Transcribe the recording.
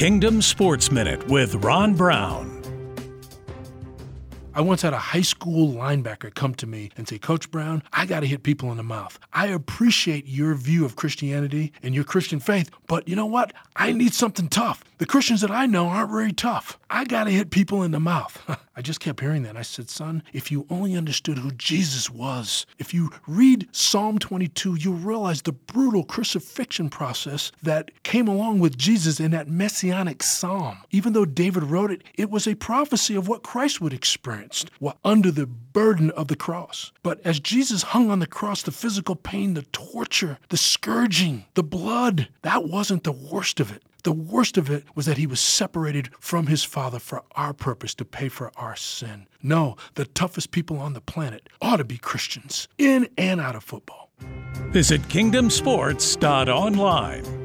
Kingdom Sports Minute with Ron Brown. I once had a high school linebacker come to me and say, Coach Brown, I got to hit people in the mouth. I appreciate your view of Christianity and your Christian faith, but you know what? I need something tough. The Christians that I know aren't very tough. I got to hit people in the mouth. I just kept hearing that. I said, Son, if you only understood who Jesus was, if you read Psalm 22, you'll realize the brutal crucifixion process that came along with Jesus in that messianic psalm. Even though David wrote it, it was a prophecy of what Christ would experience experienced under the burden of the cross. But as Jesus hung on the cross, the physical pain, the torture, the scourging, the blood, that wasn't the worst of it. The worst of it was that he was separated from his Father for our purpose to pay for our sin. No, the toughest people on the planet ought to be Christians, in and out of football. Visit kingdomsports.online